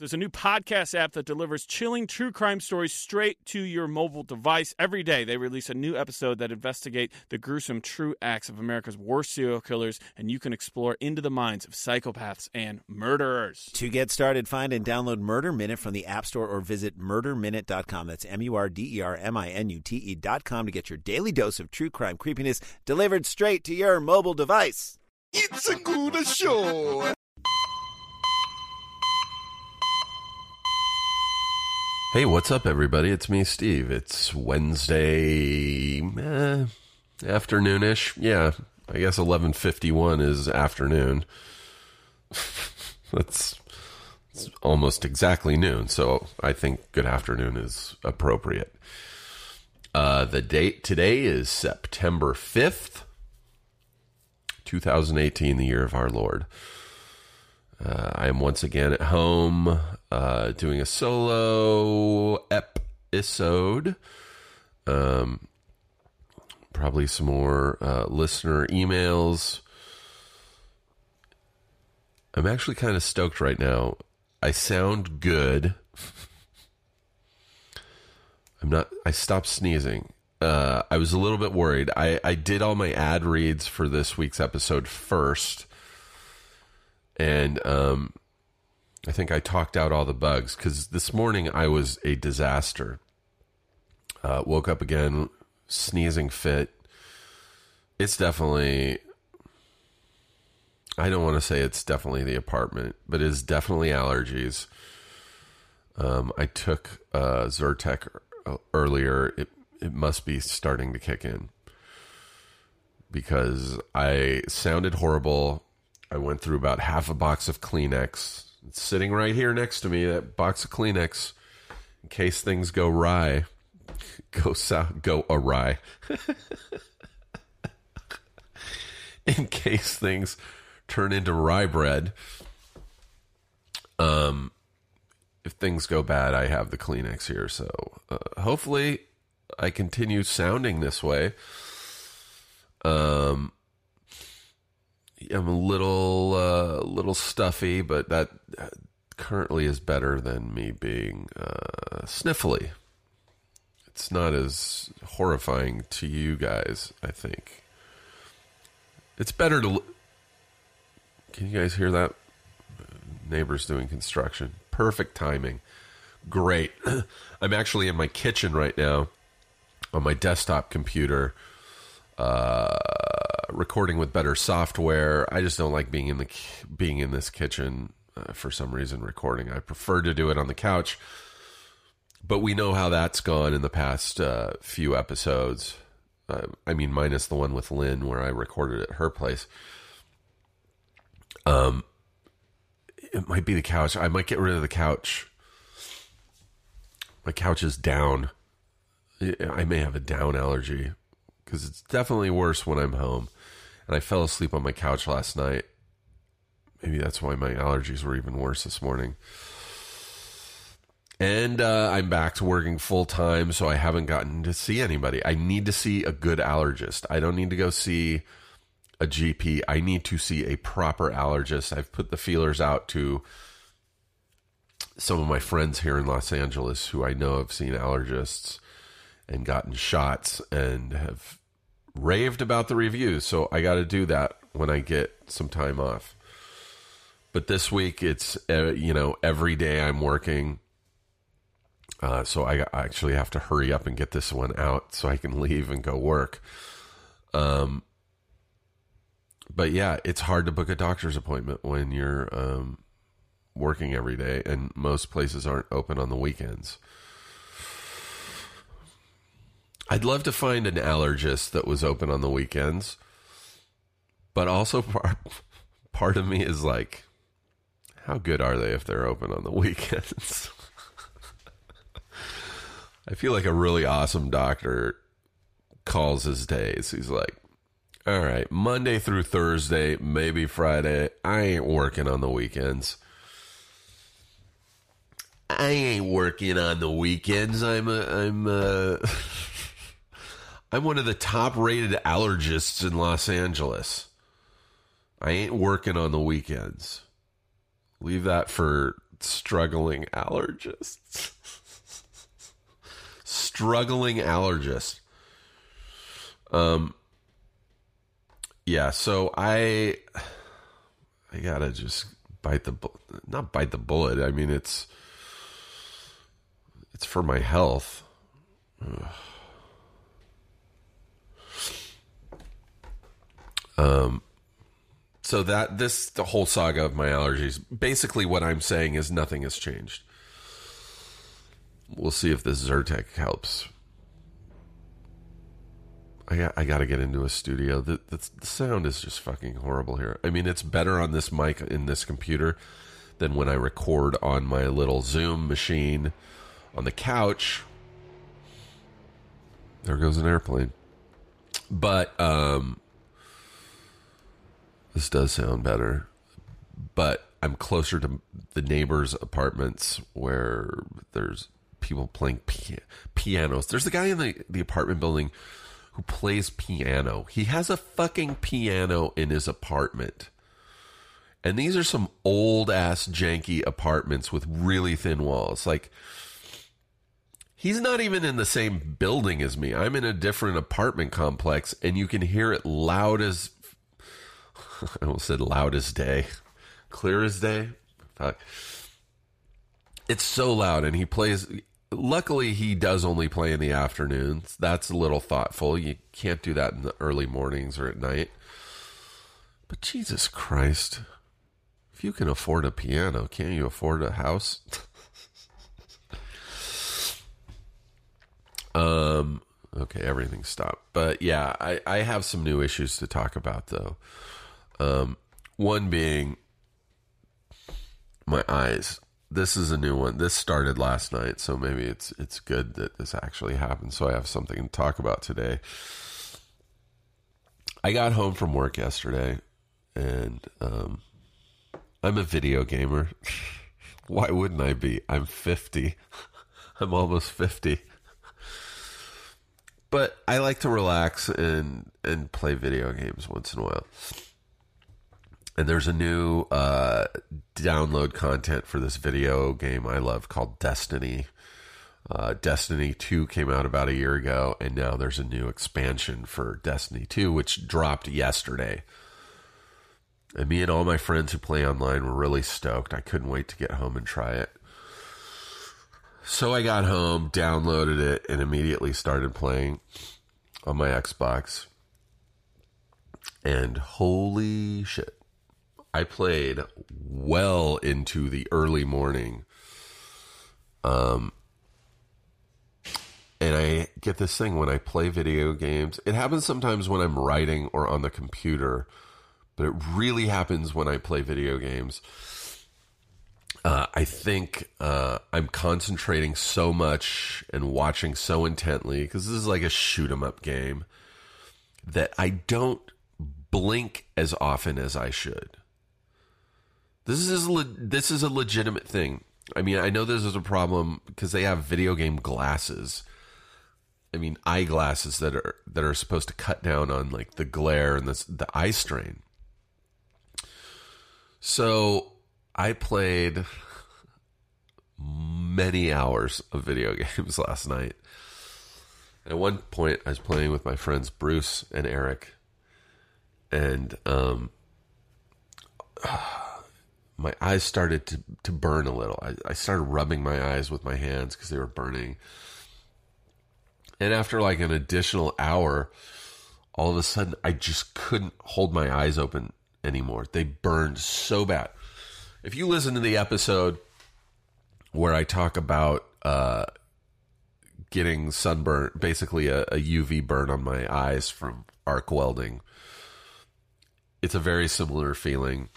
There's a new podcast app that delivers chilling true crime stories straight to your mobile device. Every day, they release a new episode that investigate the gruesome true acts of America's worst serial killers, and you can explore into the minds of psychopaths and murderers. To get started, find and download Murder Minute from the App Store or visit murderminute.com. That's M U R D E R M I N U T E.com to get your daily dose of true crime creepiness delivered straight to your mobile device. It's a good show. Hey, what's up, everybody? It's me, Steve. It's Wednesday eh, afternoonish. Yeah, I guess eleven fifty one is afternoon. That's it's almost exactly noon, so I think good afternoon is appropriate. Uh, the date today is September fifth, two thousand eighteen, the year of our Lord. Uh, I am once again at home uh, doing a solo episode. Um, probably some more uh, listener emails. I'm actually kind of stoked right now. I sound good. I'm not. I stopped sneezing. Uh, I was a little bit worried. I, I did all my ad reads for this week's episode first and um, I think I talked out all the bugs because this morning I was a disaster. Uh, woke up again, sneezing fit. It's definitely. I don't want to say it's definitely the apartment, but it's definitely allergies. Um, I took uh, Zyrtec earlier. It it must be starting to kick in because I sounded horrible. I went through about half a box of Kleenex. It's sitting right here next to me, that box of Kleenex, in case things go awry. Go south, go awry. in case things turn into rye bread. Um, if things go bad, I have the Kleenex here. So uh, hopefully, I continue sounding this way. Um, I'm a little uh, little stuffy, but that currently is better than me being uh, sniffly. It's not as horrifying to you guys, I think. It's better to. Can you guys hear that? Neighbors doing construction. Perfect timing. Great. I'm actually in my kitchen right now on my desktop computer. Uh, recording with better software. I just don't like being in the being in this kitchen uh, for some reason recording. I prefer to do it on the couch. But we know how that's gone in the past uh, few episodes. Uh, I mean, minus the one with Lynn where I recorded at her place. Um, it might be the couch. I might get rid of the couch. My couch is down. I may have a down allergy because it's definitely worse when I'm home. And I fell asleep on my couch last night. Maybe that's why my allergies were even worse this morning. And uh, I'm back to working full time, so I haven't gotten to see anybody. I need to see a good allergist. I don't need to go see a GP. I need to see a proper allergist. I've put the feelers out to some of my friends here in Los Angeles who I know have seen allergists and gotten shots and have raved about the reviews. So I got to do that when I get some time off. But this week it's uh, you know every day I'm working, uh, so I actually have to hurry up and get this one out so I can leave and go work. Um, but yeah, it's hard to book a doctor's appointment when you're um, working every day, and most places aren't open on the weekends. I'd love to find an allergist that was open on the weekends, but also part part of me is like, how good are they if they're open on the weekends? I feel like a really awesome doctor calls his days. He's like, all right, Monday through Thursday, maybe Friday. I ain't working on the weekends. I ain't working on the weekends. I'm a, I'm a, I'm one of the top rated allergists in Los Angeles. I ain't working on the weekends. Leave that for struggling allergists. struggling allergist. Um. Yeah, so I, I gotta just bite the bu- not bite the bullet. I mean, it's it's for my health. Ugh. Um, so that this the whole saga of my allergies. Basically, what I'm saying is nothing has changed. We'll see if this Zyrtec helps. I got, I got to get into a studio. The, the, the sound is just fucking horrible here. I mean, it's better on this mic in this computer than when I record on my little Zoom machine on the couch. There goes an airplane. But um, this does sound better. But I'm closer to the neighbors' apartments where there's people playing pi- pianos. There's a guy in the, the apartment building who plays piano. He has a fucking piano in his apartment. And these are some old ass janky apartments with really thin walls. Like, he's not even in the same building as me. I'm in a different apartment complex, and you can hear it loud as. I almost said loud as day. Clear as day? Fuck. It's so loud, and he plays. Luckily, he does only play in the afternoons. That's a little thoughtful. You can't do that in the early mornings or at night. But Jesus Christ. If you can afford a piano, can't you afford a house? um okay, everything stopped. But yeah, I, I have some new issues to talk about though. Um one being my eyes. This is a new one. This started last night, so maybe it's it's good that this actually happened. So I have something to talk about today. I got home from work yesterday, and um, I'm a video gamer. Why wouldn't I be? I'm 50. I'm almost 50. But I like to relax and and play video games once in a while. And there's a new uh, download content for this video game I love called Destiny. Uh, Destiny 2 came out about a year ago, and now there's a new expansion for Destiny 2, which dropped yesterday. And me and all my friends who play online were really stoked. I couldn't wait to get home and try it. So I got home, downloaded it, and immediately started playing on my Xbox. And holy shit. I played well into the early morning. Um, and I get this thing when I play video games. It happens sometimes when I'm writing or on the computer, but it really happens when I play video games. Uh, I think uh, I'm concentrating so much and watching so intently because this is like a shoot 'em up game that I don't blink as often as I should. This is le- this is a legitimate thing. I mean, I know this is a problem because they have video game glasses. I mean, eyeglasses that are that are supposed to cut down on like the glare and the the eye strain. So I played many hours of video games last night. At one point, I was playing with my friends Bruce and Eric, and um, my eyes started to, to burn a little. I, I started rubbing my eyes with my hands because they were burning. And after like an additional hour, all of a sudden, I just couldn't hold my eyes open anymore. They burned so bad. If you listen to the episode where I talk about uh, getting sunburn, basically a, a UV burn on my eyes from arc welding, it's a very similar feeling.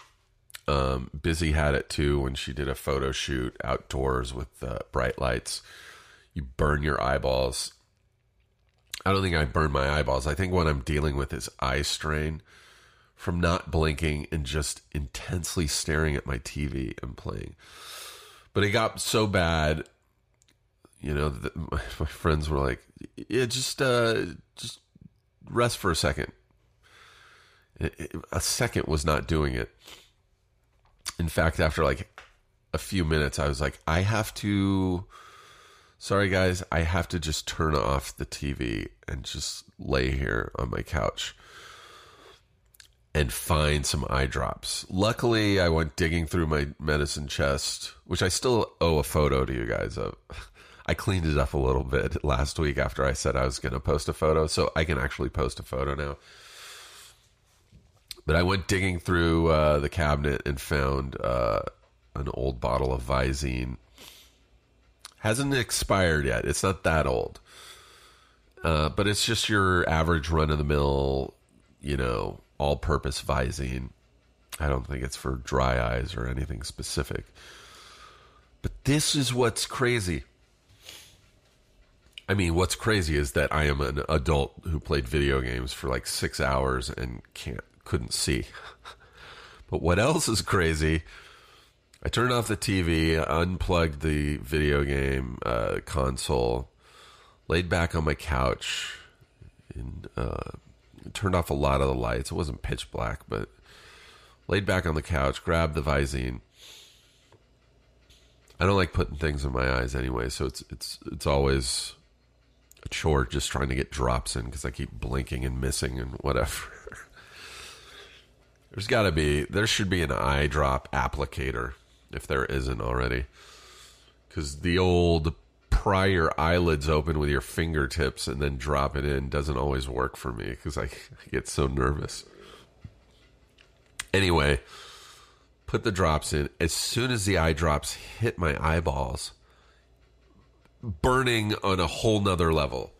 Um, Busy had it too when she did a photo shoot outdoors with uh, bright lights. You burn your eyeballs. I don't think I burn my eyeballs. I think what I'm dealing with is eye strain from not blinking and just intensely staring at my TV and playing. But it got so bad, you know, my, my friends were like, "Yeah, just uh, just rest for a second. It, it, a second was not doing it. In fact, after like a few minutes, I was like, I have to. Sorry, guys, I have to just turn off the TV and just lay here on my couch and find some eye drops. Luckily, I went digging through my medicine chest, which I still owe a photo to you guys of. Uh, I cleaned it up a little bit last week after I said I was going to post a photo, so I can actually post a photo now. But I went digging through uh, the cabinet and found uh, an old bottle of Visine. Hasn't expired yet. It's not that old. Uh, but it's just your average run of the mill, you know, all purpose Visine. I don't think it's for dry eyes or anything specific. But this is what's crazy. I mean, what's crazy is that I am an adult who played video games for like six hours and can't couldn't see. but what else is crazy? I turned off the TV, unplugged the video game uh, console, laid back on my couch, and uh, turned off a lot of the lights. It wasn't pitch black, but laid back on the couch, grabbed the Visine. I don't like putting things in my eyes anyway, so it's it's it's always a chore just trying to get drops in because I keep blinking and missing and whatever. There's got to be, there should be an eye drop applicator if there isn't already. Because the old pry your eyelids open with your fingertips and then drop it in doesn't always work for me because I, I get so nervous. Anyway, put the drops in. As soon as the eye drops hit my eyeballs, burning on a whole nother level.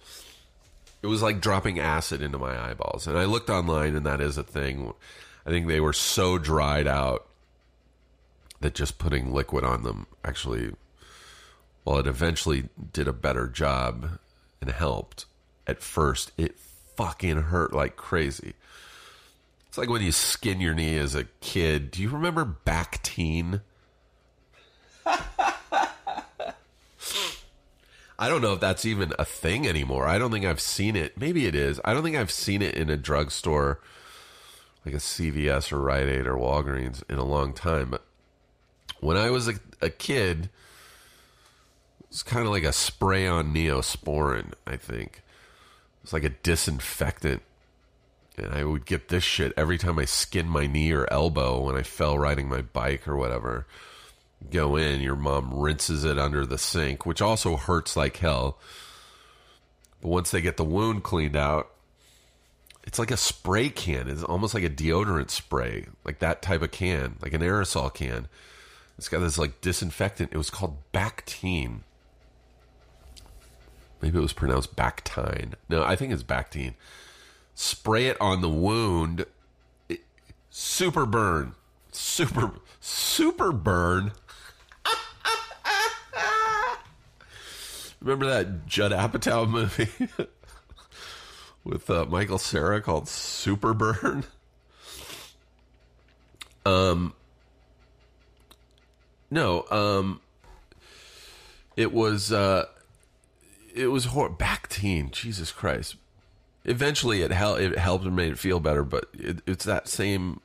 It was like dropping acid into my eyeballs. And I looked online, and that is a thing. I think they were so dried out that just putting liquid on them actually, well, it eventually did a better job and helped. At first, it fucking hurt like crazy. It's like when you skin your knee as a kid. Do you remember Bactine? I don't know if that's even a thing anymore. I don't think I've seen it. Maybe it is. I don't think I've seen it in a drugstore like a CVS or Rite Aid or Walgreens in a long time. But when I was a, a kid, it was kind of like a spray on Neosporin, I think. It's like a disinfectant. And I would get this shit every time I skinned my knee or elbow when I fell riding my bike or whatever go in, your mom rinses it under the sink, which also hurts like hell. But once they get the wound cleaned out, it's like a spray can. It's almost like a deodorant spray, like that type of can, like an aerosol can. It's got this like disinfectant. It was called Bactine. Maybe it was pronounced Bactine. No, I think it's Bactine. Spray it on the wound. It, super burn. Super, super burn. Remember that Judd Apatow movie with uh, Michael Cera called Super Burn? Um, no, um, it was uh, it was hor- Bactine. Jesus Christ! Eventually, it hel- it helped and made it feel better, but it, it's that same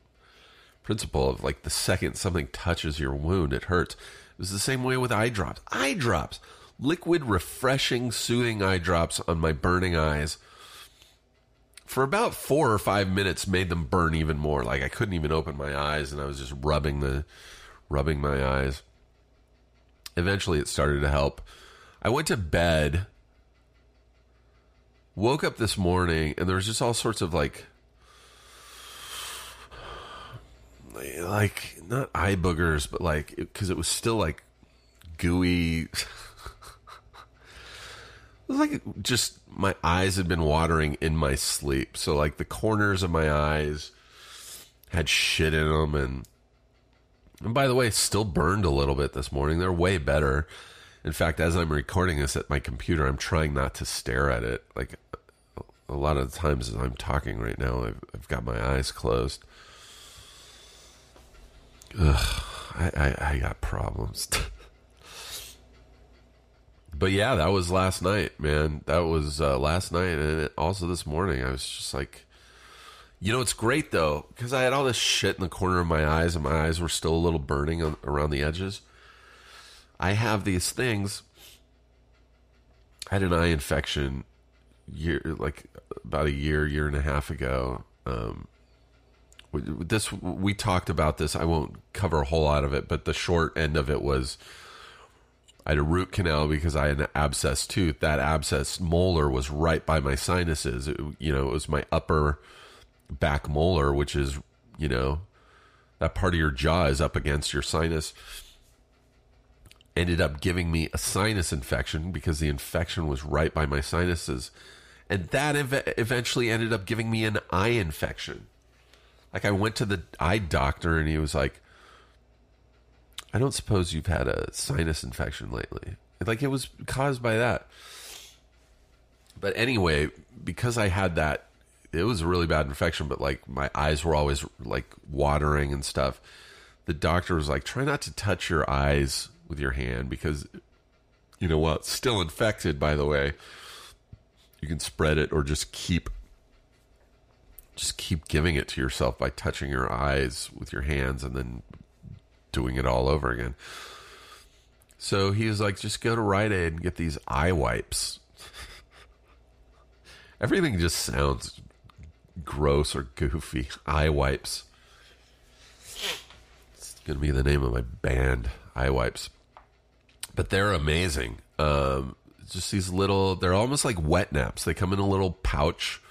principle of like the second something touches your wound, it hurts. It was the same way with eye drops. Eye drops liquid, refreshing, soothing eye drops on my burning eyes for about four or five minutes made them burn even more. Like I couldn't even open my eyes, and I was just rubbing the rubbing my eyes. Eventually, it started to help. I went to bed, woke up this morning, and there was just all sorts of like, like not eye boogers, but like because it, it was still like gooey. Was like just my eyes had been watering in my sleep. So like the corners of my eyes had shit in them and and by the way, still burned a little bit this morning. They're way better. In fact, as I'm recording this at my computer, I'm trying not to stare at it. Like a lot of the times as I'm talking right now, I've, I've got my eyes closed. Ugh, I, I, I got problems. but yeah, that was last night, man. That was uh, last night, and also this morning. I was just like, you know, it's great though because I had all this shit in the corner of my eyes, and my eyes were still a little burning on, around the edges. I have these things. I had an eye infection year like about a year, year and a half ago. Um, this we talked about this. I won't cover a whole lot of it, but the short end of it was I had a root canal because I had an abscess tooth. That abscess molar was right by my sinuses. It, you know, it was my upper back molar, which is you know that part of your jaw is up against your sinus. Ended up giving me a sinus infection because the infection was right by my sinuses. And that ev- eventually ended up giving me an eye infection. Like I went to the eye doctor and he was like, I don't suppose you've had a sinus infection lately. Like it was caused by that. But anyway, because I had that, it was a really bad infection, but like my eyes were always like watering and stuff. The doctor was like, try not to touch your eyes with your hand because, you know what, it's still infected, by the way. You can spread it or just keep just keep giving it to yourself by touching your eyes with your hands and then doing it all over again. So he was like, just go to Rite Aid and get these eye wipes. Everything just sounds gross or goofy. Eye wipes. It's going to be the name of my band, Eye Wipes. But they're amazing. Um, just these little, they're almost like wet naps. They come in a little pouch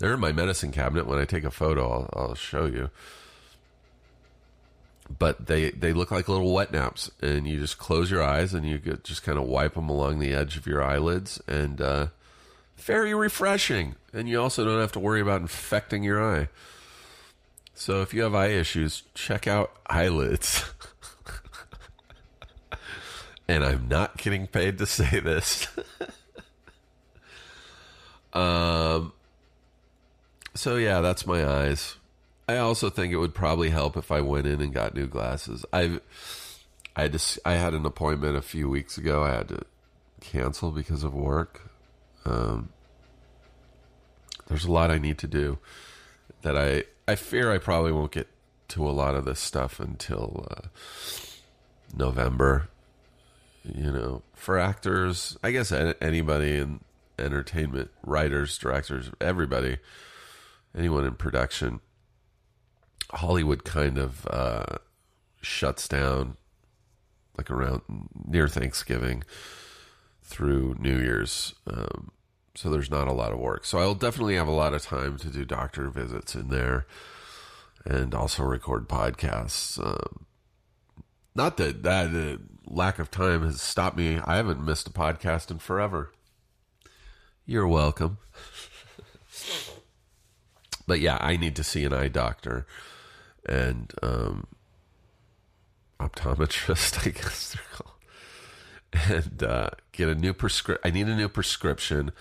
they're in my medicine cabinet. When I take a photo, I'll, I'll show you. But they they look like little wet naps, and you just close your eyes and you just kind of wipe them along the edge of your eyelids, and uh, very refreshing. And you also don't have to worry about infecting your eye. So if you have eye issues, check out eyelids. and I'm not getting paid to say this. um so yeah, that's my eyes. I also think it would probably help if I went in and got new glasses. I had to, I had an appointment a few weeks ago. I had to cancel because of work. Um, there's a lot I need to do that I I fear I probably won't get to a lot of this stuff until uh, November. You know, for actors, I guess anybody in entertainment, writers, directors, everybody anyone in production, Hollywood kind of uh, shuts down like around near Thanksgiving through New Year's. Um, so there's not a lot of work. So I'll definitely have a lot of time to do doctor visits in there and also record podcasts. Um, not that that uh, lack of time has stopped me. I haven't missed a podcast in forever. You're welcome. but yeah, I need to see an eye doctor and um, optometrist, I guess they're called, and uh, get a new prescription. I need a new prescription.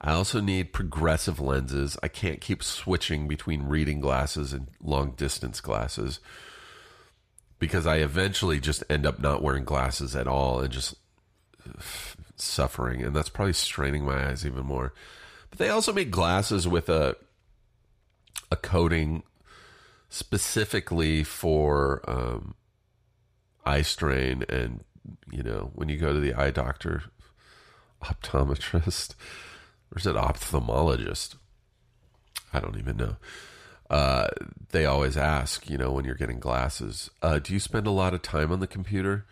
I also need progressive lenses. I can't keep switching between reading glasses and long distance glasses because I eventually just end up not wearing glasses at all and just suffering. And that's probably straining my eyes even more. But they also make glasses with a a coating specifically for um, eye strain and you know when you go to the eye doctor optometrist or is it ophthalmologist? I don't even know. Uh, they always ask you know when you're getting glasses uh, do you spend a lot of time on the computer?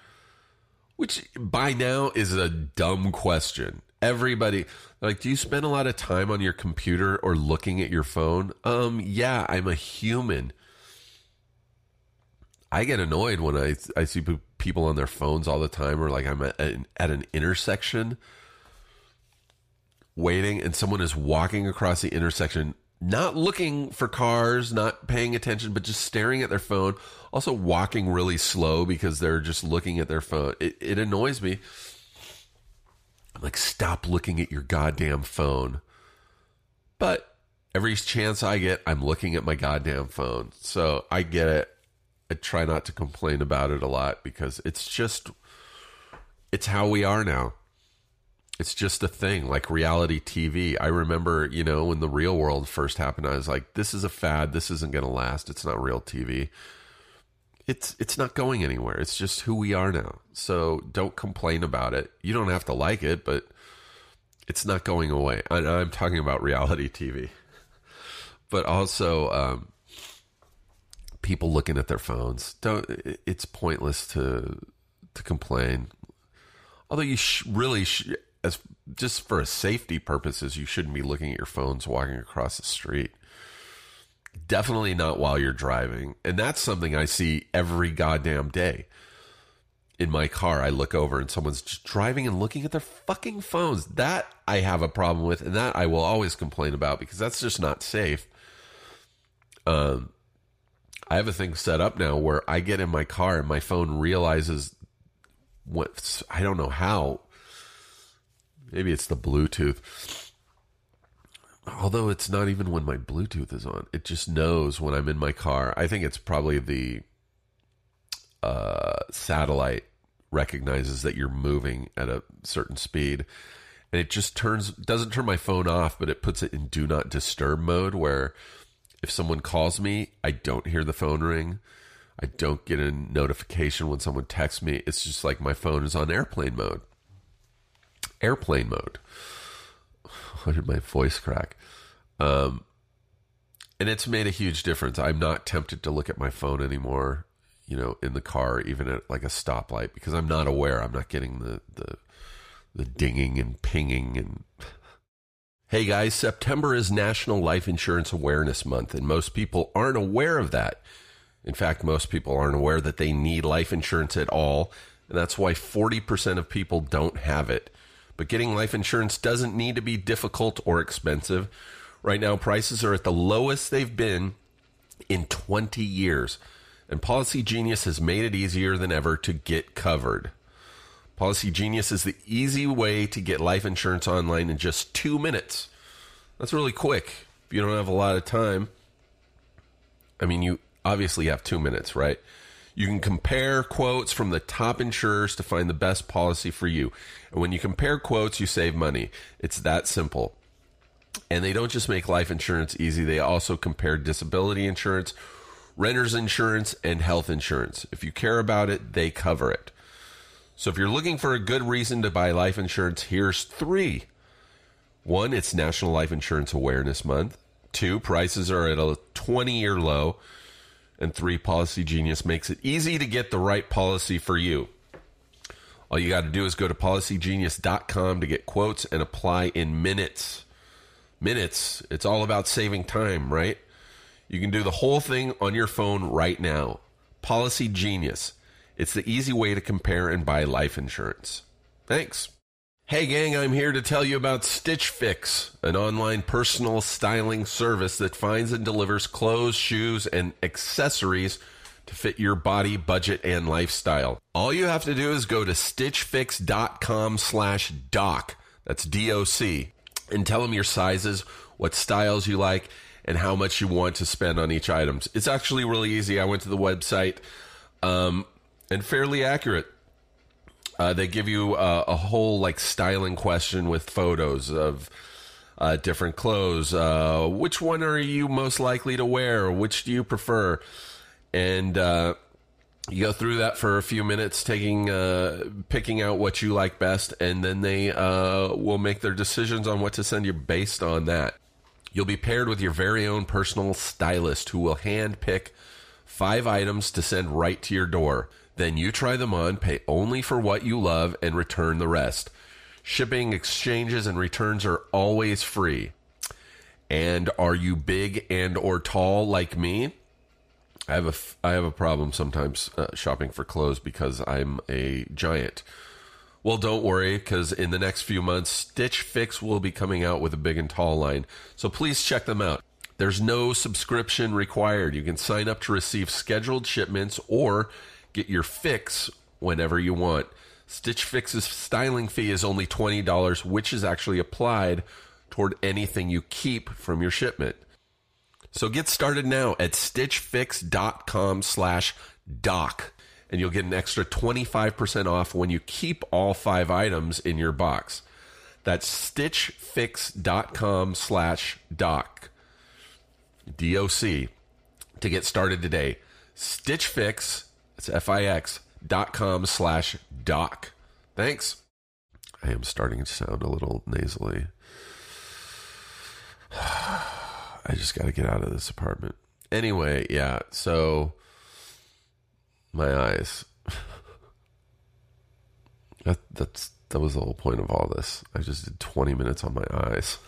Which by now is a dumb question. Everybody like do you spend a lot of time on your computer or looking at your phone? Um yeah i'm a human i get annoyed when i i see people on their phones all the time or like i'm at, at an intersection waiting and someone is walking across the intersection not looking for cars not paying attention but just staring at their phone also walking really slow because they're just looking at their phone it, it annoys me I'm like, stop looking at your goddamn phone. But every chance I get, I'm looking at my goddamn phone. So I get it. I try not to complain about it a lot because it's just, it's how we are now. It's just a thing like reality TV. I remember, you know, when the real world first happened, I was like, this is a fad. This isn't going to last. It's not real TV. it's it's not going anywhere. It's just who we are now. So don't complain about it. You don't have to like it, but it's not going away. I, I'm talking about reality TV, but also um, people looking at their phones. Don't. It's pointless to to complain. Although you sh- really, sh- as just for a safety purposes, you shouldn't be looking at your phones walking across the street. Definitely not while you're driving. And that's something I see every goddamn day. In my car, I look over and someone's just driving and looking at their fucking phones. That I have a problem with, and that I will always complain about because that's just not safe. Um, I have a thing set up now where I get in my car and my phone realizes what I don't know how. Maybe it's the Bluetooth although it's not even when my Bluetooth is on. It just knows when I'm in my car. I think it's probably the uh, satellite recognizes that you're moving at a certain speed, and it just turns doesn't turn my phone off, but it puts it in do not disturb mode where if someone calls me, I don't hear the phone ring. I don't get a notification when someone texts me. It's just like my phone is on airplane mode. Airplane mode. Why did my voice crack? Um, and it's made a huge difference. I'm not tempted to look at my phone anymore, you know, in the car, even at like a stoplight, because I'm not aware. I'm not getting the the, the dinging and pinging and. Hey guys, September is National Life Insurance Awareness Month, and most people aren't aware of that. In fact, most people aren't aware that they need life insurance at all, and that's why 40% of people don't have it. But getting life insurance doesn't need to be difficult or expensive. Right now, prices are at the lowest they've been in 20 years. And Policy Genius has made it easier than ever to get covered. Policy Genius is the easy way to get life insurance online in just two minutes. That's really quick. If you don't have a lot of time, I mean, you obviously have two minutes, right? You can compare quotes from the top insurers to find the best policy for you. And when you compare quotes, you save money. It's that simple. And they don't just make life insurance easy, they also compare disability insurance, renter's insurance, and health insurance. If you care about it, they cover it. So if you're looking for a good reason to buy life insurance, here's three. One, it's National Life Insurance Awareness Month. Two, prices are at a 20 year low. And three, Policy Genius makes it easy to get the right policy for you. All you got to do is go to policygenius.com to get quotes and apply in minutes. Minutes. It's all about saving time, right? You can do the whole thing on your phone right now. Policy Genius. It's the easy way to compare and buy life insurance. Thanks. Hey, gang, I'm here to tell you about Stitch Fix, an online personal styling service that finds and delivers clothes, shoes, and accessories to fit your body, budget, and lifestyle. All you have to do is go to stitchfix.com slash doc. That's D-O-C. And tell them your sizes, what styles you like, and how much you want to spend on each item. It's actually really easy. I went to the website um, and fairly accurate. Uh, they give you uh, a whole like styling question with photos of uh, different clothes. Uh, which one are you most likely to wear? Which do you prefer? And uh, you go through that for a few minutes, taking uh, picking out what you like best, and then they will make their decisions on what to send you based on that. You'll be paired with your very own personal stylist who will hand pick five items to send right to your door. Then you try them on, pay only for what you love, and return the rest. Shipping, exchanges, and returns are always free. And are you big and or tall like me? I have a I have a problem sometimes uh, shopping for clothes because I'm a giant. Well, don't worry because in the next few months, Stitch Fix will be coming out with a big and tall line. So please check them out. There's no subscription required. You can sign up to receive scheduled shipments or Get your fix whenever you want. Stitch Fix's styling fee is only $20, which is actually applied toward anything you keep from your shipment. So get started now at stitchfix.com slash doc and you'll get an extra 25% off when you keep all five items in your box. That's stitchfix.com slash doc. D-O-C to get started today. Stitch Fix It's F-I-X dot com slash doc. Thanks. I am starting to sound a little nasally. I just got to get out of this apartment. Anyway, yeah, so my eyes. that that's that was the whole point of all this. I just did 20 minutes on my eyes.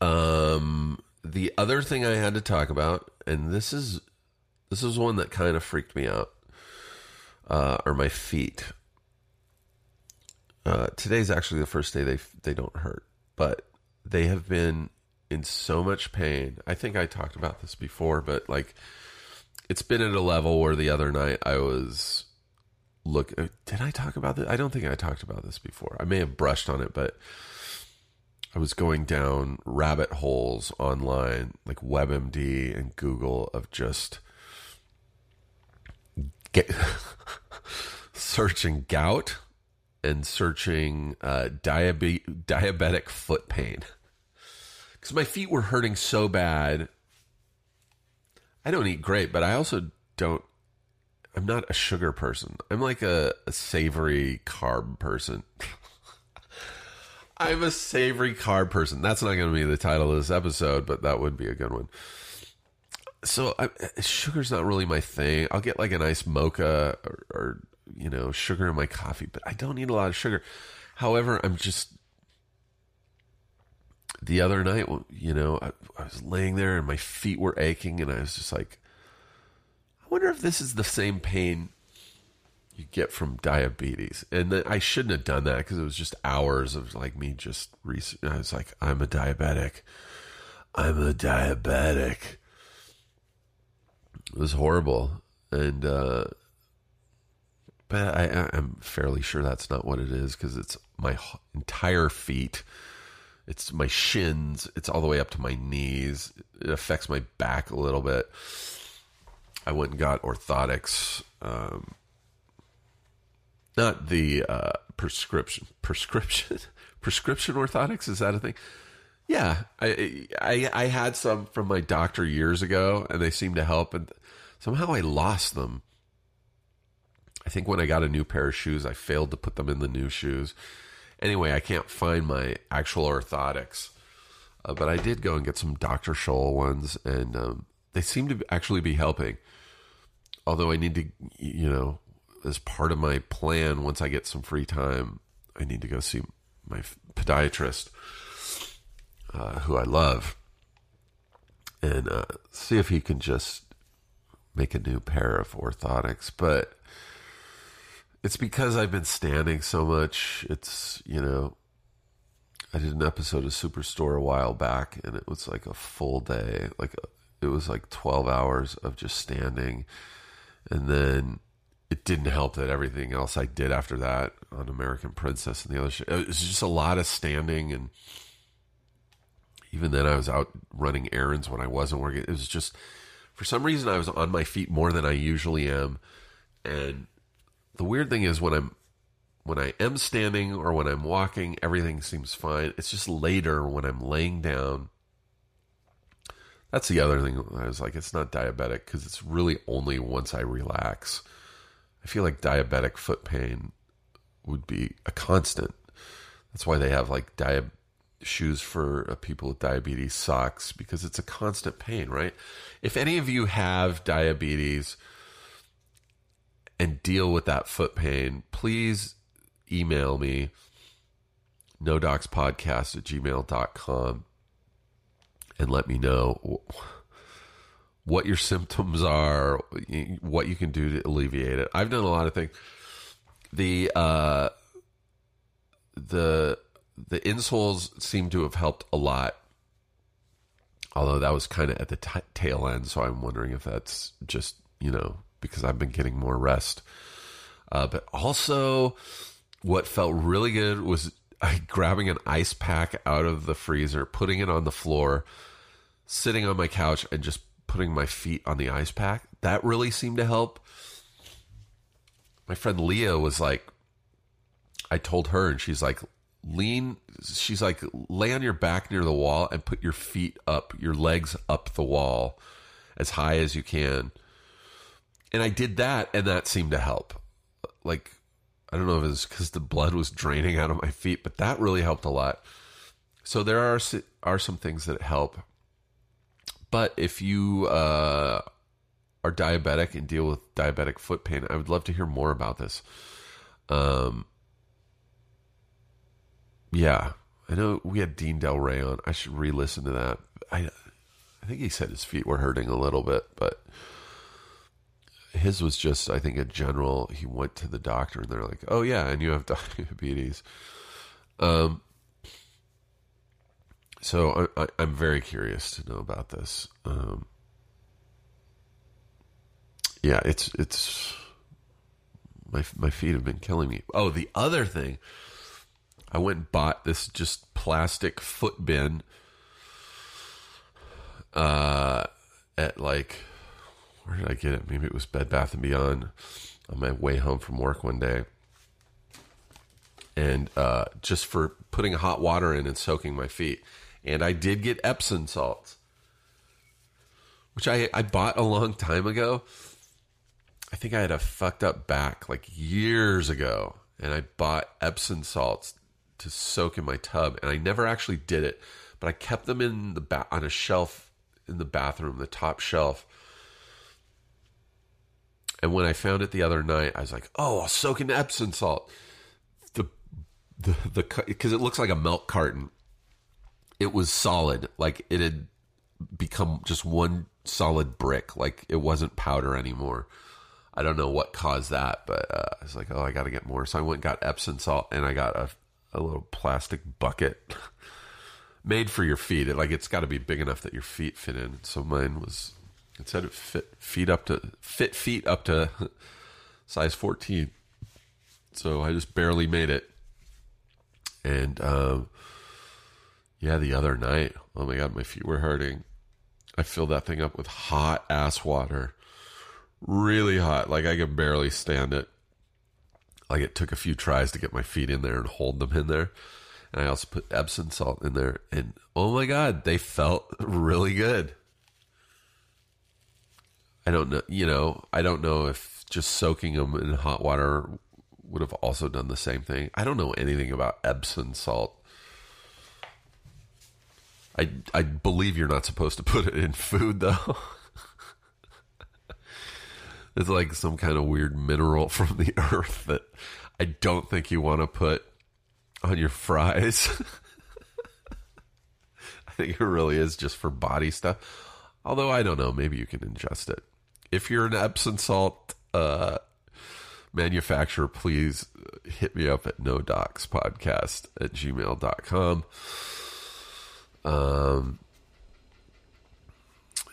um the other thing I had to talk about and this is this is one that kind of freaked me out. Uh, are my feet. Uh, today's actually the first day they they don't hurt, but they have been in so much pain. I think I talked about this before, but like it's been at a level where the other night I was look uh, did I talk about this? I don't think I talked about this before. I may have brushed on it, but I was going down rabbit holes online like WebMD and Google of just get searching gout and searching uh, diabe- diabetic foot pain because my feet were hurting so bad. I don't eat great, but I also don't. I'm not a sugar person. I'm like a, a savory carb person. I'm a savory carb person. That's not going to be the title of this episode, but that would be a good one. So I, uh, sugar's not really my thing. I'll get like a nice mocha or, or you know sugar in my coffee, but I don't need a lot of sugar. However, I'm just the other night, you know, I, I, was laying there and my feet were aching, and I was just like, I wonder if this is the same pain you get from diabetes. And I shouldn't have done that because it was just hours of like me just. I was like, I'm a diabetic. I'm a diabetic. It was horrible, and uh, but I, I'm fairly sure that's not what it is because it's my entire feet it's my shins. It's all the way up to my knees. It affects my back a little bit. I went and got orthotics. Um, not the uh, prescription prescription prescription orthotics. Is that a thing? Yeah, I, I I had some from my doctor years ago, and they seemed to help. And somehow I lost them. I think when I got a new pair of shoes, I failed to put them in the new shoes Anyway, I can't find my actual orthotics, uh, but I did go and get some Dr. Scholl ones, and um, they seem to actually be helping. Although I need to, you know, as part of my plan, once I get some free time, I need to go see my podiatrist, uh, who I love, and uh, see if he can just make a new pair of orthotics. But it's because I've been standing so much. It's, you know, I did an episode of Superstore a while back and it was like a full day. Like it was like 12 hours of just standing. And then it didn't help that everything else I did after that on American Princess and the other shit. It was just a lot of standing and even then I was out running errands when I wasn't working. It was just for some reason I was on my feet more than I usually am and the weird thing is when I'm when I am standing or when I'm walking, everything seems fine. It's just later when I'm laying down. That's the other thing. I was like, it's not diabetic because it's really only once I relax. I feel like diabetic foot pain would be a constant. That's why they have like dia- shoes for uh, people with diabetes, socks, because it's a constant pain, right? If any of you have diabetes, and deal with that foot pain, please email me no docs podcast at gmail.com and let me know what your symptoms are, what you can do to alleviate it. I've done a lot of things. The uh, the the insoles seem to have helped a lot, although that was kind of at the t- tail end. So I'm wondering if that's just you know because I've been getting more rest. Uh, but also, what felt really good was grabbing an ice pack out of the freezer, putting it on the floor, sitting on my couch, and just putting my feet on the ice pack. That really seemed to help. My friend Leah was like, I told her, and she's like, lean. She's like, lay on your back near the wall and put your feet up, your legs up the wall as high as you can and I did that, and that seemed to help. Like, I don't know if it's because the blood was draining out of my feet, but that really helped a lot. So there are are some things that help. But if you uh, are diabetic and deal with diabetic foot pain, I would love to hear more about this. Um, yeah, I know we had Dean Delray on. I should re-listen to that. I, I think he said his feet were hurting a little bit, but his was just, I think, a general. He went to the doctor, and they're like, "Oh yeah, and you have diabetes." Um. So I, am very curious to know about this. Um, yeah, it's it's my my feet have been killing me. Oh, the other thing, I went and bought this just plastic foot bin. Uh, at like, where did I get it? Maybe it was Bed Bath and Beyond. On my way home from work one day, and uh, just for putting hot water in and soaking my feet. And I did get Epsom salts, which I I bought a long time ago I think I had a fucked up back like years ago, and I bought Epsom salts to soak in my tub, and I never actually did it, but I kept them in the ba- on a shelf in the bathroom, the top shelf. And when I found it the other night, I was like, "Oh, I'll soak in Epsom salt." The the the because it looks like a milk carton. It was solid, like it had become just one solid brick, like it wasn't powder anymore. I don't know what caused that, but uh, I was like, oh, I got to get more. So I went and got Epsom salt, and I got a a little plastic bucket made for your feet. It, like it's got to be big enough that your feet fit in. So mine was it said it fit feet up to fit feet up to size fourteen. So I just barely made it, and um, yeah, the other night, oh my god, my feet were hurting. I filled that thing up with hot ass water really hot. Like I could barely stand it. Like it took a few tries to get my feet in there and hold them in there. And I also put Epsom salt in there. And oh my God, they felt really good. I don't know, you know, I don't know if just soaking them in hot water would have also done the same thing. I don't know anything about Epsom salt. I I believe you're not supposed to put it in food though. It's like some kind of weird mineral from the earth that I don't think you want to put on your fries. I think it really is just for body stuff. Although I don't know, maybe you can ingest it. If you're an Epsom salt uh, manufacturer, please hit me up at no docs podcast at gmail.com. Um,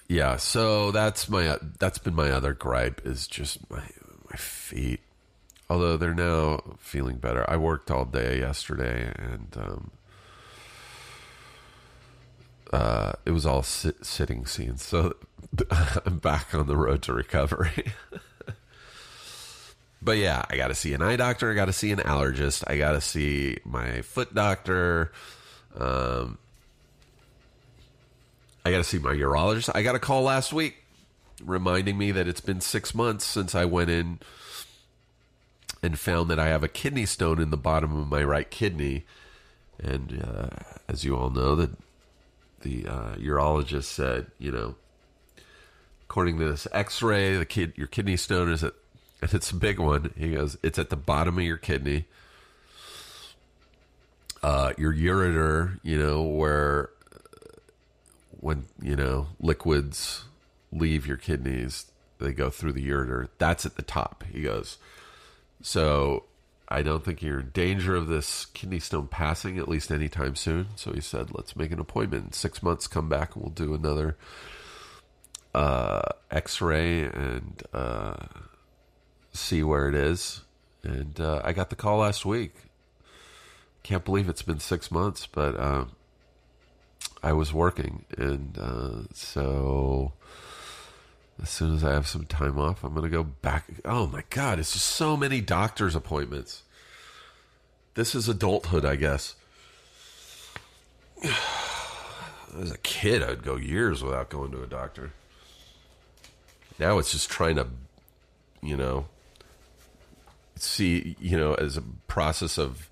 yeah, so that's my that's been my other gripe is just my my feet. Although they're now feeling better. I worked all day yesterday and um, uh, it was all sit, sitting scenes. So I'm back on the road to recovery. but yeah, I got to see an eye doctor. I got to see an allergist. I got to see my foot doctor. Um, I got to see my urologist. I got a call last week reminding me that it's been six months since I went in and found that I have a kidney stone in the bottom of my right kidney. And uh, as you all know, that the uh, urologist said, you know, according to this X-ray, the kid, your kidney stone is at, and it's a big one. He goes, it's at the bottom of your kidney. Uh, your ureter, you know, where when you know liquids leave your kidneys, they go through the ureter. That's at the top. He goes. So I don't think you're in danger of this kidney stone passing at least anytime soon. So he said, let's make an appointment. In six months, come back and we'll do another uh, X-ray and uh, see where it is. And uh, I got the call last week. Can't believe it's been six months, but um, I was working, and uh, so as soon as I have some time off, I'm going to go back. Oh my God, it's just so many doctor's appointments. This is adulthood, I guess. As a kid, I'd go years without going to a doctor. Now it's just trying to you know, see, you know, as a process of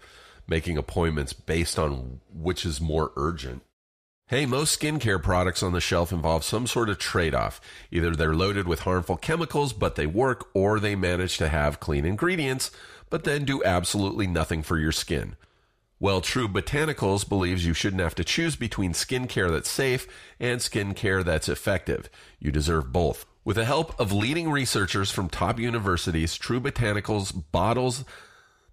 making appointments based on which is more urgent. Hey, most skincare products on the shelf involve some sort of trade off. Either they're loaded with harmful chemicals, but they work, or they manage to have clean ingredients, but then do absolutely nothing for your skin. Well, True Botanicals believes you shouldn't have to choose between skincare that's safe and skincare that's effective. You deserve both. With the help of leading researchers from top universities, True Botanicals bottles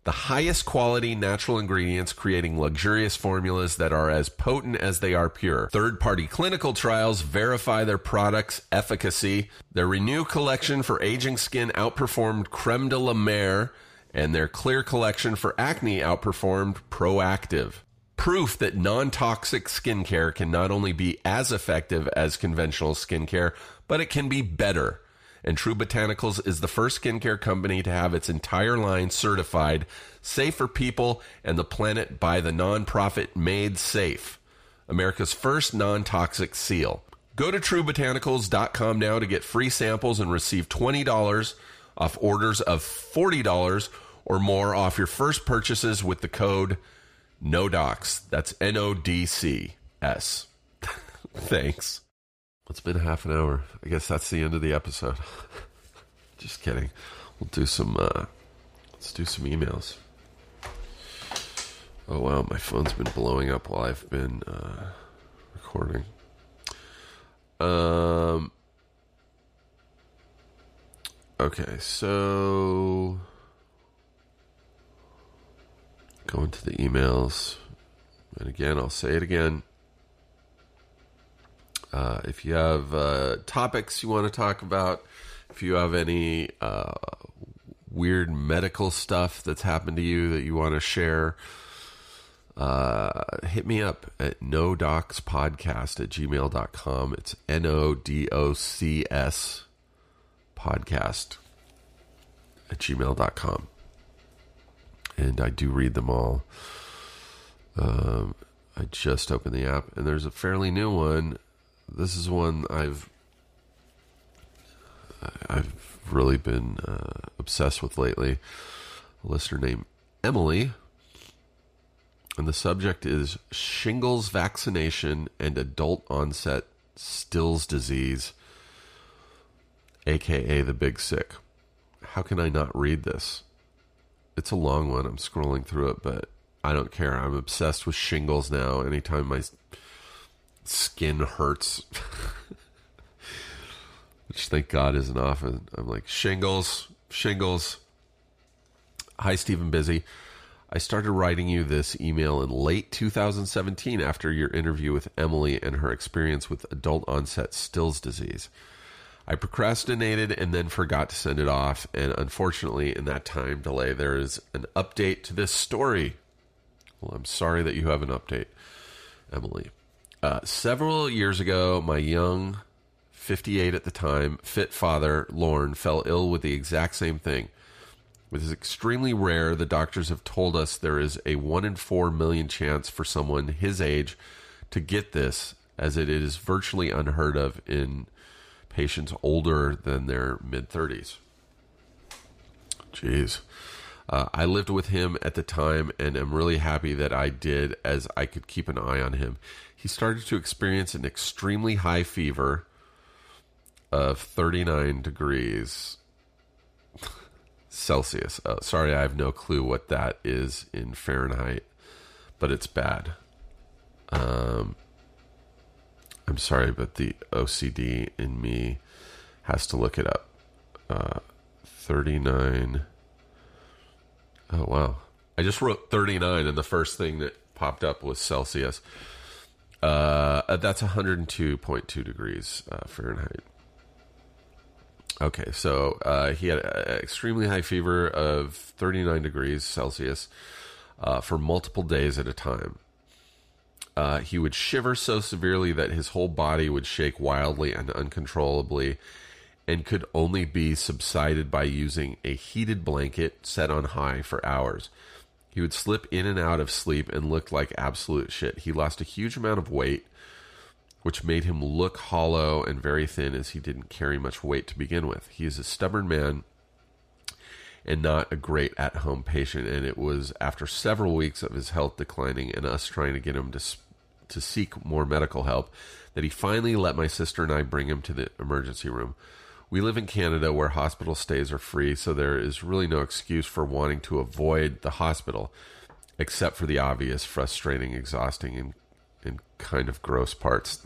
the highest quality natural ingredients, creating luxurious formulas that are as potent as they are pure. Third party clinical trials verify their product's efficacy. Their Renew collection for aging skin outperformed Creme de la Mer, and their Clear collection for acne outperformed Proactiv. Proof that non toxic skincare can not only be as effective as conventional skincare, but it can be better and True Botanicals is the first skincare company to have its entire line certified safe for people and the planet by the nonprofit Made Safe, America's first non toxic seal. Go to truebotanicals.com now to get free samples and receive $20 off orders of $40 or more off your first purchases with the code NODOCS. That's N O D C S. Thanks. It's been half an hour. I guess that's the end of the episode. Just kidding. We'll do some. Uh, let's do some emails. Oh wow, my phone's been blowing up while I've been uh, recording. Um. Okay, so going to the emails, and again, I'll say it again. Uh, if you have uh, topics you want to talk about, if you have any uh, weird medical stuff that's happened to you that you want to share, uh, hit me up at nodocspodcast at gmail.com. It's N O D O C S podcast at gmail.com. And I do read them all. Um, I just opened the app, and there's a fairly new one this is one I've I've really been uh, obsessed with lately. A listener named Emily, and the subject is shingles vaccination and adult onset Still's disease, aka the big sick. How can I not read this? It's a long one. I'm scrolling through it, but I don't care. I'm obsessed with shingles now. Anytime my skin hurts. Which thank God isn't often. I'm like, shingles, shingles. Hi, Stephen Busy. I started writing you this email in late 2017 after your interview with Emily and her experience with adult onset Still's disease. I procrastinated and then forgot to send it off, and unfortunately, in that time delay, there is an update to this story. Well, I'm sorry that you have an update, Emily. Uh, several years ago, my young, 58 at the time, fit father, Lorne, fell ill with the exact same thing. It is extremely rare. The doctors have told us there is a 1 in 4 million chance for someone his age to get this, as it is virtually unheard of in patients older than their mid 30s. Jeez. Uh, I lived with him at the time and am really happy that I did, as I could keep an eye on him he started to experience an extremely high fever of 39 degrees Celsius. Oh, sorry, I have no clue what that is in Fahrenheit, but it's bad. Um, I'm sorry, but the OCD in me has to look it up. Uh, 39. Oh, wow. I just wrote 39, and the first thing that popped up was Celsius. Uh, that's 102.2 degrees uh, Fahrenheit. Okay, so uh, he had an extremely high fever of 39 degrees Celsius uh, for multiple days at a time. Uh, he would shiver so severely that his whole body would shake wildly and uncontrollably and could only be subsided by using a heated blanket set on high for hours. He would slip in and out of sleep and looked like absolute shit. He lost a huge amount of weight, which made him look hollow and very thin as he didn't carry much weight to begin with. He is a stubborn man and not a great at home patient. And it was after several weeks of his health declining and us trying to get him to, to seek more medical help that he finally let my sister and I bring him to the emergency room. We live in Canada where hospital stays are free, so there is really no excuse for wanting to avoid the hospital, except for the obvious, frustrating, exhausting, and, and kind of gross parts.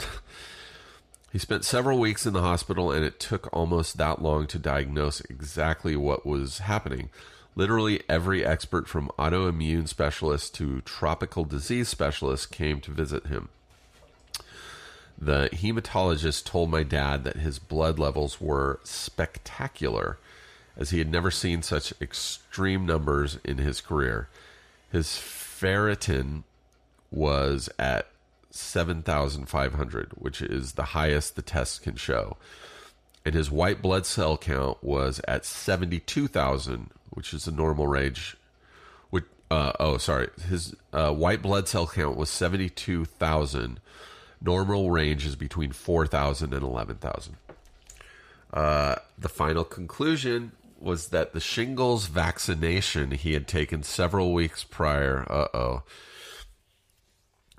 he spent several weeks in the hospital, and it took almost that long to diagnose exactly what was happening. Literally every expert from autoimmune specialist to tropical disease specialist came to visit him. The hematologist told my dad that his blood levels were spectacular, as he had never seen such extreme numbers in his career. His ferritin was at 7,500, which is the highest the test can show. And his white blood cell count was at 72,000, which is the normal range. Which, uh, oh, sorry. His uh, white blood cell count was 72,000 Normal range is between 4,000 and 11,000. Uh, the final conclusion was that the shingles vaccination he had taken several weeks prior, uh oh,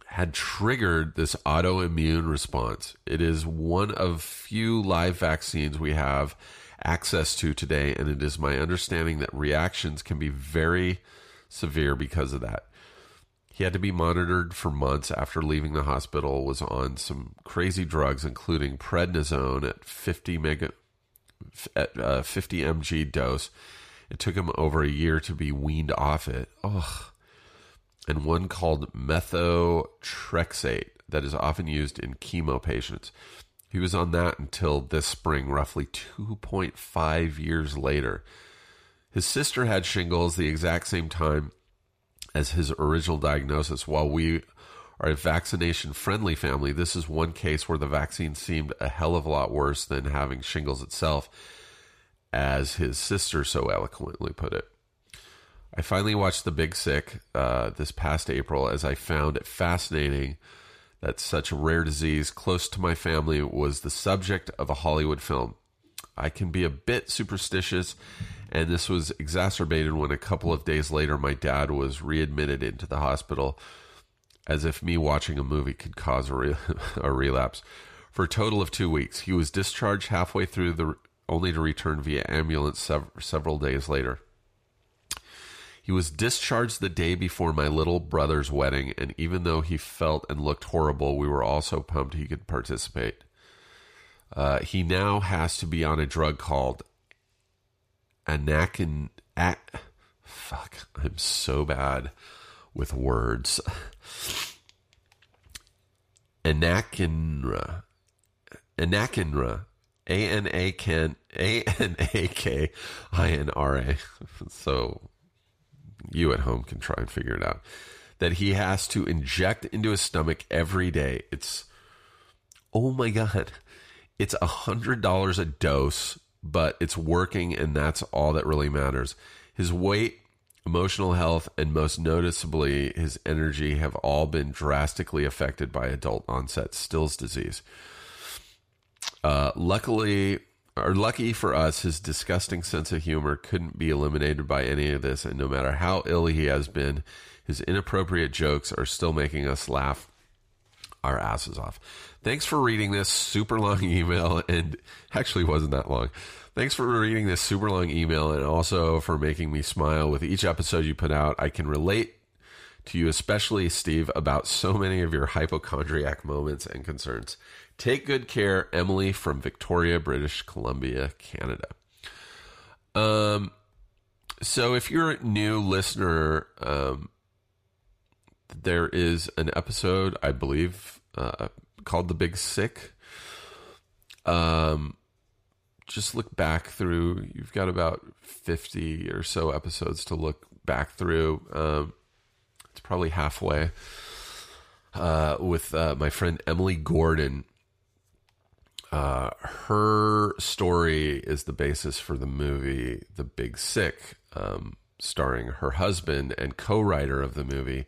had triggered this autoimmune response. It is one of few live vaccines we have access to today, and it is my understanding that reactions can be very severe because of that. He had to be monitored for months after leaving the hospital, was on some crazy drugs, including prednisone at 50 mega, at uh, 50 mg dose. It took him over a year to be weaned off it. Ugh. And one called methotrexate that is often used in chemo patients. He was on that until this spring, roughly 2.5 years later. His sister had shingles the exact same time as his original diagnosis. While we are a vaccination friendly family, this is one case where the vaccine seemed a hell of a lot worse than having shingles itself, as his sister so eloquently put it. I finally watched The Big Sick uh, this past April as I found it fascinating that such a rare disease close to my family was the subject of a Hollywood film. I can be a bit superstitious and this was exacerbated when a couple of days later, my dad was readmitted into the hospital as if me watching a movie could cause a, re- a relapse. For a total of two weeks, he was discharged halfway through the only to return via ambulance sev- several days later. He was discharged the day before my little brother's wedding, and even though he felt and looked horrible, we were also pumped he could participate. Uh, he now has to be on a drug called Anakin. At, fuck, I'm so bad with words. Anakinra. Anakinra. A N A K A N A K I N R A. So you at home can try and figure it out. That he has to inject into his stomach every day. It's oh my god. It's a hundred dollars a dose but it's working, and that's all that really matters. His weight, emotional health, and most noticeably his energy have all been drastically affected by adult onset Still's disease. Uh, luckily, or lucky for us, his disgusting sense of humor couldn't be eliminated by any of this, and no matter how ill he has been, his inappropriate jokes are still making us laugh our asses off. Thanks for reading this super long email, and actually wasn't that long. Thanks for reading this super long email and also for making me smile with each episode you put out. I can relate to you, especially Steve, about so many of your hypochondriac moments and concerns. Take good care, Emily from Victoria, British Columbia, Canada. Um, so if you're a new listener, um, there is an episode, I believe, uh, called "The Big Sick." Um, just look back through. You've got about 50 or so episodes to look back through. Um, it's probably halfway. Uh, with uh, my friend Emily Gordon. Uh, her story is the basis for the movie The Big Sick, um, starring her husband and co writer of the movie,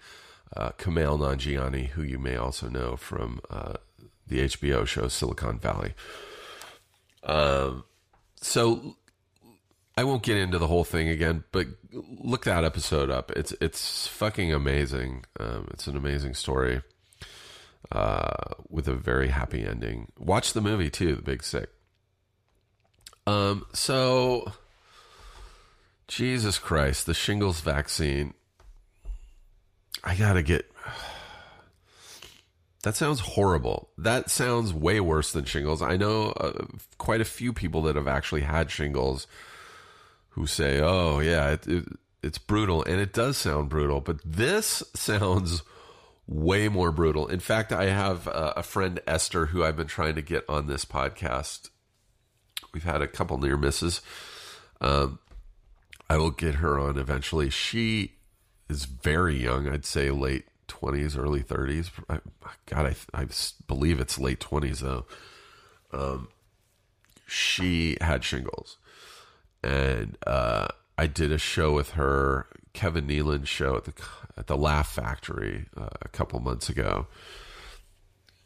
uh, Kumail Nanjiani, who you may also know from uh, the HBO show Silicon Valley. Um, so I won't get into the whole thing again, but look that episode up. It's it's fucking amazing. Um, it's an amazing story uh, with a very happy ending. Watch the movie too, The Big Sick. Um, so Jesus Christ, the shingles vaccine. I gotta get. That sounds horrible. That sounds way worse than shingles. I know uh, quite a few people that have actually had shingles who say, "Oh yeah, it, it, it's brutal," and it does sound brutal. But this sounds way more brutal. In fact, I have uh, a friend Esther who I've been trying to get on this podcast. We've had a couple near misses. Um, I will get her on eventually. She is very young. I'd say late twenties, early thirties. God, I, I believe it's late twenties though. Um, she had shingles, and uh, I did a show with her, Kevin Nealon's show at the at the Laugh Factory uh, a couple months ago,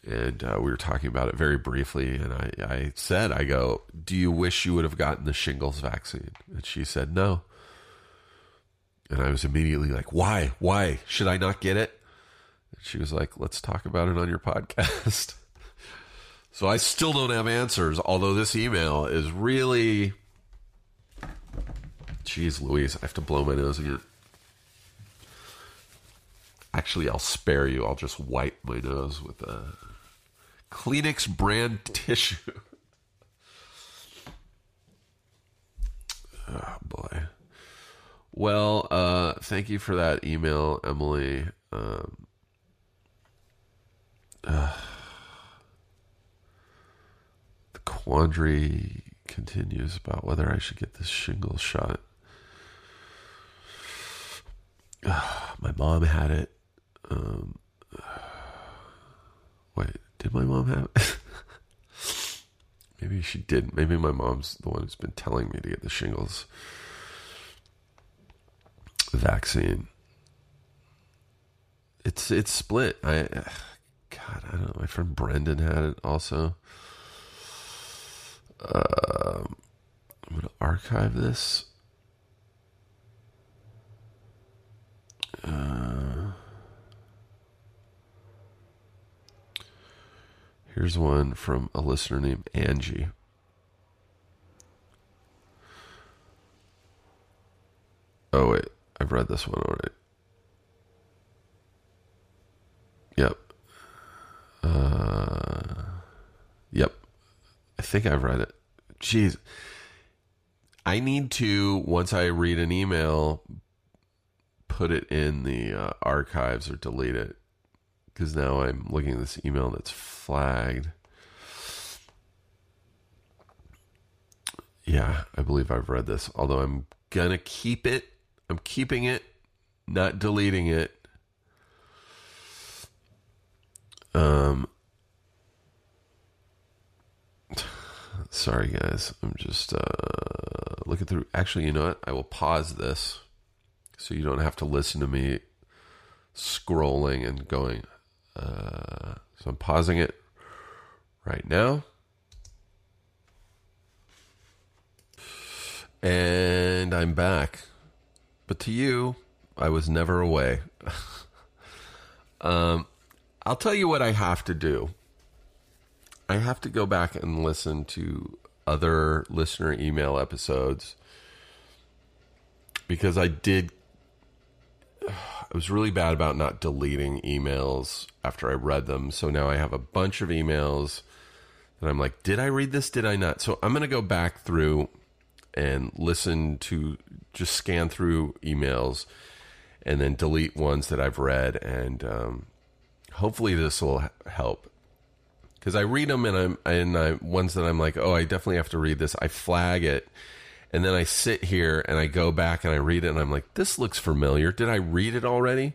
and uh, we were talking about it very briefly. And I, I said, I go, "Do you wish you would have gotten the shingles vaccine?" And she said, "No." And I was immediately like, "Why? Why should I not get it?" And she was like, "Let's talk about it on your podcast." so I still don't have answers, although this email is really. Jeez Louise, I have to blow my nose again. Actually, I'll spare you. I'll just wipe my nose with a Kleenex brand tissue. oh, boy. Well, uh, thank you for that email, Emily. Um, uh, the quandary continues about whether I should get this shingle shot. Uh, my mom had it. Um, wait, did my mom have it? Maybe she did. Maybe my mom's the one who's been telling me to get the shingles vaccine. It's it's split. I God, I don't know. My friend Brendan had it also. Um, I'm gonna archive this. Uh, here's one from a listener named Angie. Oh wait, I've read this one already. Yep. Uh, yep. I think I've read it. Jeez. I need to once I read an email put it in the uh, archives or delete it because now I'm looking at this email that's flagged. Yeah, I believe I've read this. Although I'm gonna keep it. I'm keeping it, not deleting it. Um sorry guys. I'm just uh looking through actually, you know what? I will pause this so you don't have to listen to me scrolling and going. Uh, so I'm pausing it right now. And I'm back. But to you, I was never away. um, I'll tell you what I have to do. I have to go back and listen to other listener email episodes because I did I was really bad about not deleting emails after I read them. So now I have a bunch of emails that I'm like, did I read this? Did I not? So I'm going to go back through and listen to just scan through emails and then delete ones that I've read. And um, hopefully this will help. Because I read them and I'm and I ones that I'm like, oh, I definitely have to read this. I flag it and then I sit here and I go back and I read it and I'm like, this looks familiar. Did I read it already?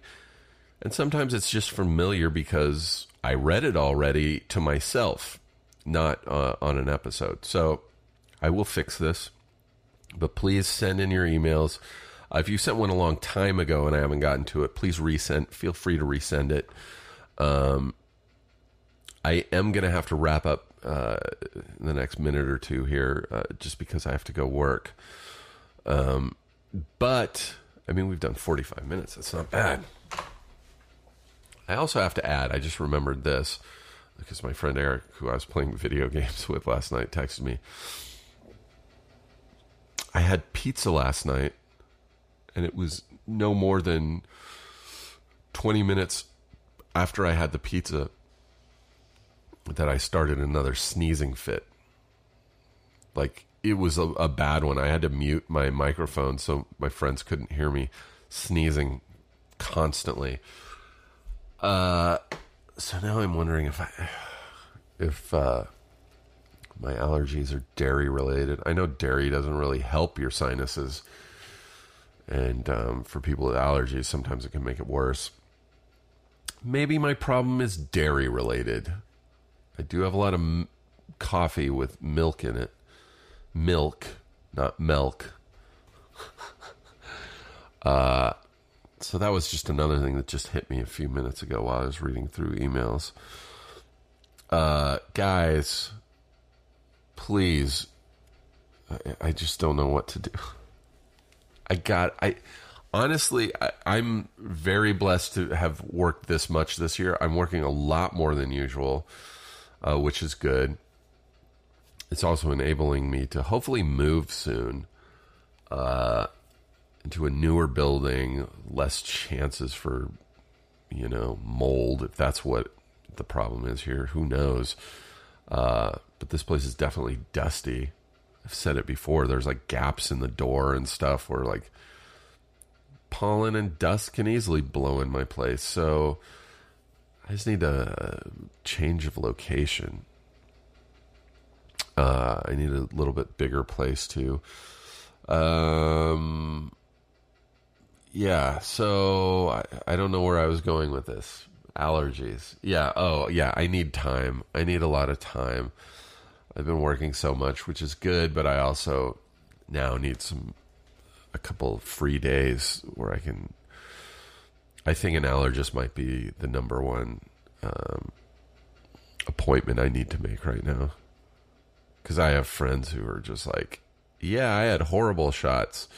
And sometimes it's just familiar because I read it already to myself, not uh, on an episode. So I will fix this. But please send in your emails. Uh, if you sent one a long time ago and I haven't gotten to it, please resend. Feel free to resend it. Um, I am going to have to wrap up uh, in the next minute or two here, uh, just because I have to go work. Um, but I mean, we've done 45 minutes. That's not bad. I also have to add, I just remembered this because my friend Eric, who I was playing video games with last night, texted me. I had pizza last night, and it was no more than 20 minutes after I had the pizza that I started another sneezing fit. Like, it was a, a bad one. I had to mute my microphone so my friends couldn't hear me sneezing constantly. Uh, so now I'm wondering if I, if uh, my allergies are dairy related. I know dairy doesn't really help your sinuses, and um, for people with allergies, sometimes it can make it worse. Maybe my problem is dairy related. I do have a lot of m- coffee with milk in it. Milk, not milk. uh, so that was just another thing that just hit me a few minutes ago while I was reading through emails. Uh, guys, please, I, I just don't know what to do. I got I honestly I, I'm very blessed to have worked this much this year. I'm working a lot more than usual, uh, which is good. It's also enabling me to hopefully move soon. Uh, into a newer building, less chances for, you know, mold, if that's what the problem is here. Who knows? Uh, but this place is definitely dusty. I've said it before. There's like gaps in the door and stuff where like pollen and dust can easily blow in my place. So I just need a change of location. Uh, I need a little bit bigger place too. Um, yeah, so I, I don't know where I was going with this. Allergies. Yeah, oh, yeah, I need time. I need a lot of time. I've been working so much, which is good, but I also now need some a couple free days where I can I think an allergist might be the number one um, appointment I need to make right now. Cuz I have friends who are just like, "Yeah, I had horrible shots."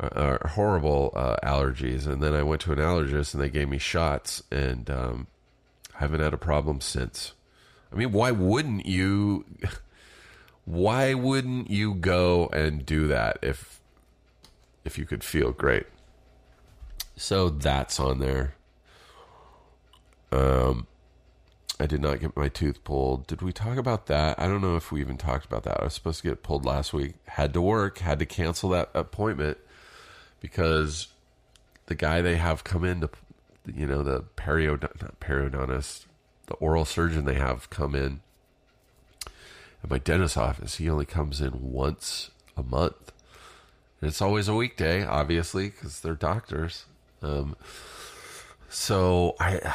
uh, horrible uh, allergies, and then I went to an allergist and they gave me shots, and um, haven't had a problem since. I mean, why wouldn't you? Why wouldn't you go and do that if if you could feel great? So that's on there. Um, I did not get my tooth pulled. Did we talk about that? I don't know if we even talked about that. I was supposed to get pulled last week. Had to work. Had to cancel that appointment because the guy they have come in to, you know, the period not periodontist, the oral surgeon they have come in at my dentist's office. He only comes in once a month, it's always a weekday, obviously, because they're doctors. Um, so I,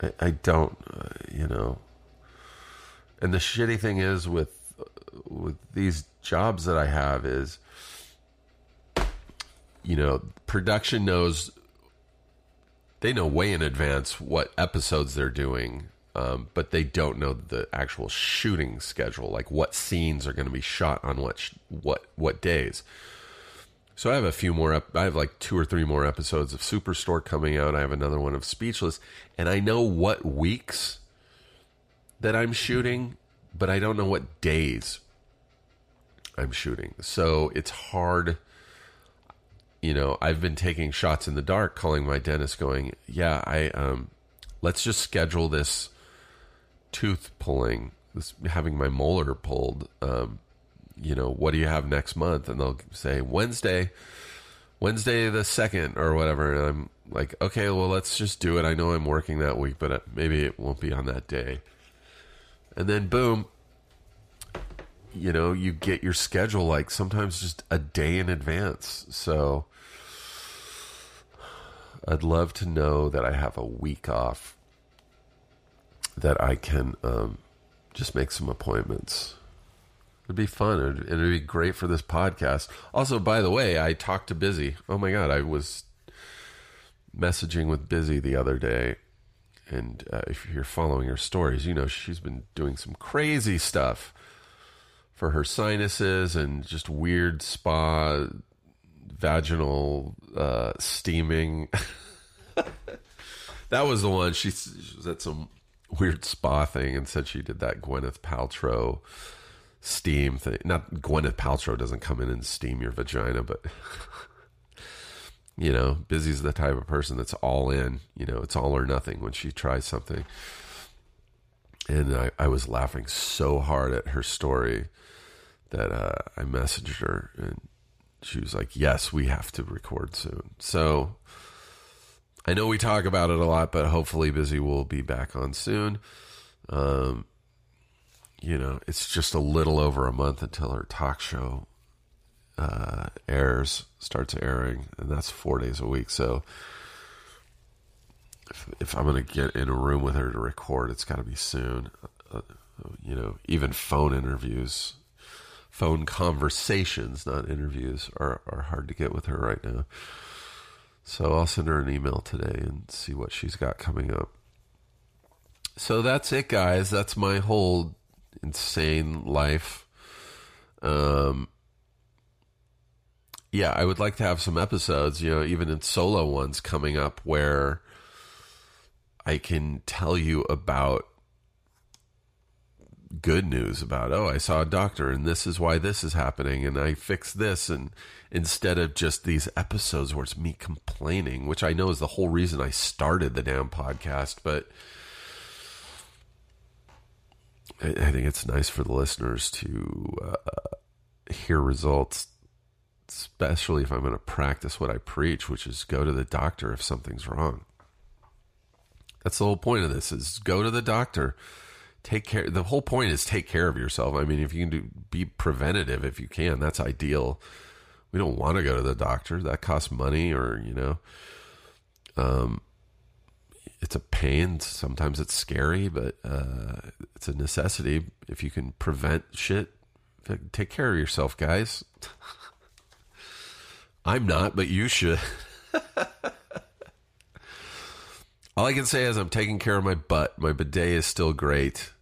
I, I don't, uh, you know. And the shitty thing is with with these jobs that I have is you know, production knows they know way in advance what episodes they're doing, um, but they don't know the actual shooting schedule, like what scenes are going to be shot on what sh- what what days. So I have a few more. Ep- I have like two or three more episodes of Superstore coming out. I have another one of Speechless, and I know what weeks that I'm shooting, but I don't know what days I'm shooting. So it's hard you know, I've been taking shots in the dark, calling my dentist, going, "Yeah, I um, let's just schedule this tooth pulling, this having my molar pulled. Um, you know, what do you have next month?" And they'll say Wednesday, Wednesday the second or whatever, and I'm like, "Okay, well, let's just do it. I know I'm working that week, but uh, maybe it won't be on that day." And then boom, you know, you get your schedule like sometimes just a day in advance. So I'd love to know that I have a week off that I can um, just make some appointments. It'd be fun. It'd, it'd, be great for this podcast. Also, by the way, I talked to Busy. Oh my God, I was messaging with Busy the other day. And uh, if you're following her stories, you know she's been doing some crazy stuff for her sinuses and just weird spa vaginal uh, steaming. that was the one. She, she was at some weird spa thing and said she did that Gwyneth Paltrow steam thing. Not Gwyneth Paltrow doesn't come in and steam your vagina, but you know, Busy's the type of person that's all in. You know, it's all or nothing when she tries something. And I, I was laughing so hard at her story that uh, I messaged her and she was like, Yes, we have to record soon. So I know we talk about it a lot, but hopefully Busy will be back on soon. Um, you know, it's just a little over a month until her talk show uh, airs, starts airing, and that's four days a week. So if, if I'm going to get in a room with her to record, it's got to be soon. Uh, you know, even phone interviews, phone conversations, not interviews, are, are hard to get with her right now. So I'll send her an email today and see what she's got coming up. So that's it, guys. That's my whole insane life. Um, yeah, I would like to have some episodes, you know, even in solo ones coming up where I can tell you about good news about, oh, I saw a doctor and this is why this is happening and I fixed this. And instead of just these episodes where it's me complaining, which I know is the whole reason I started the damn podcast, but I, I think it's nice for the listeners to uh, hear results especially if I'm going to practice what I preach, which is go to the doctor if something's wrong. That's the whole point of this is go to the doctor. Take care. The whole point is take care of yourself. I mean, if you can do, be preventative, if you can, that's ideal. We don't want to go to the doctor. That costs money or, you know, um, it's a pain. Sometimes it's scary, but uh, it's a necessity. If you can prevent shit, take care of yourself, guys. I'm not, but you should. All I can say is I'm taking care of my butt. My bidet is still great.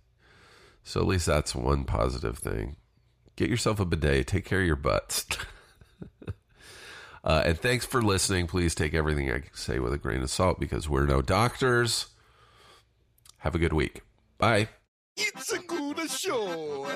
So at least that's one positive thing. Get yourself a bidet. Take care of your butts. uh, and thanks for listening. Please take everything I say with a grain of salt because we're no doctors. Have a good week. Bye. It's a good show.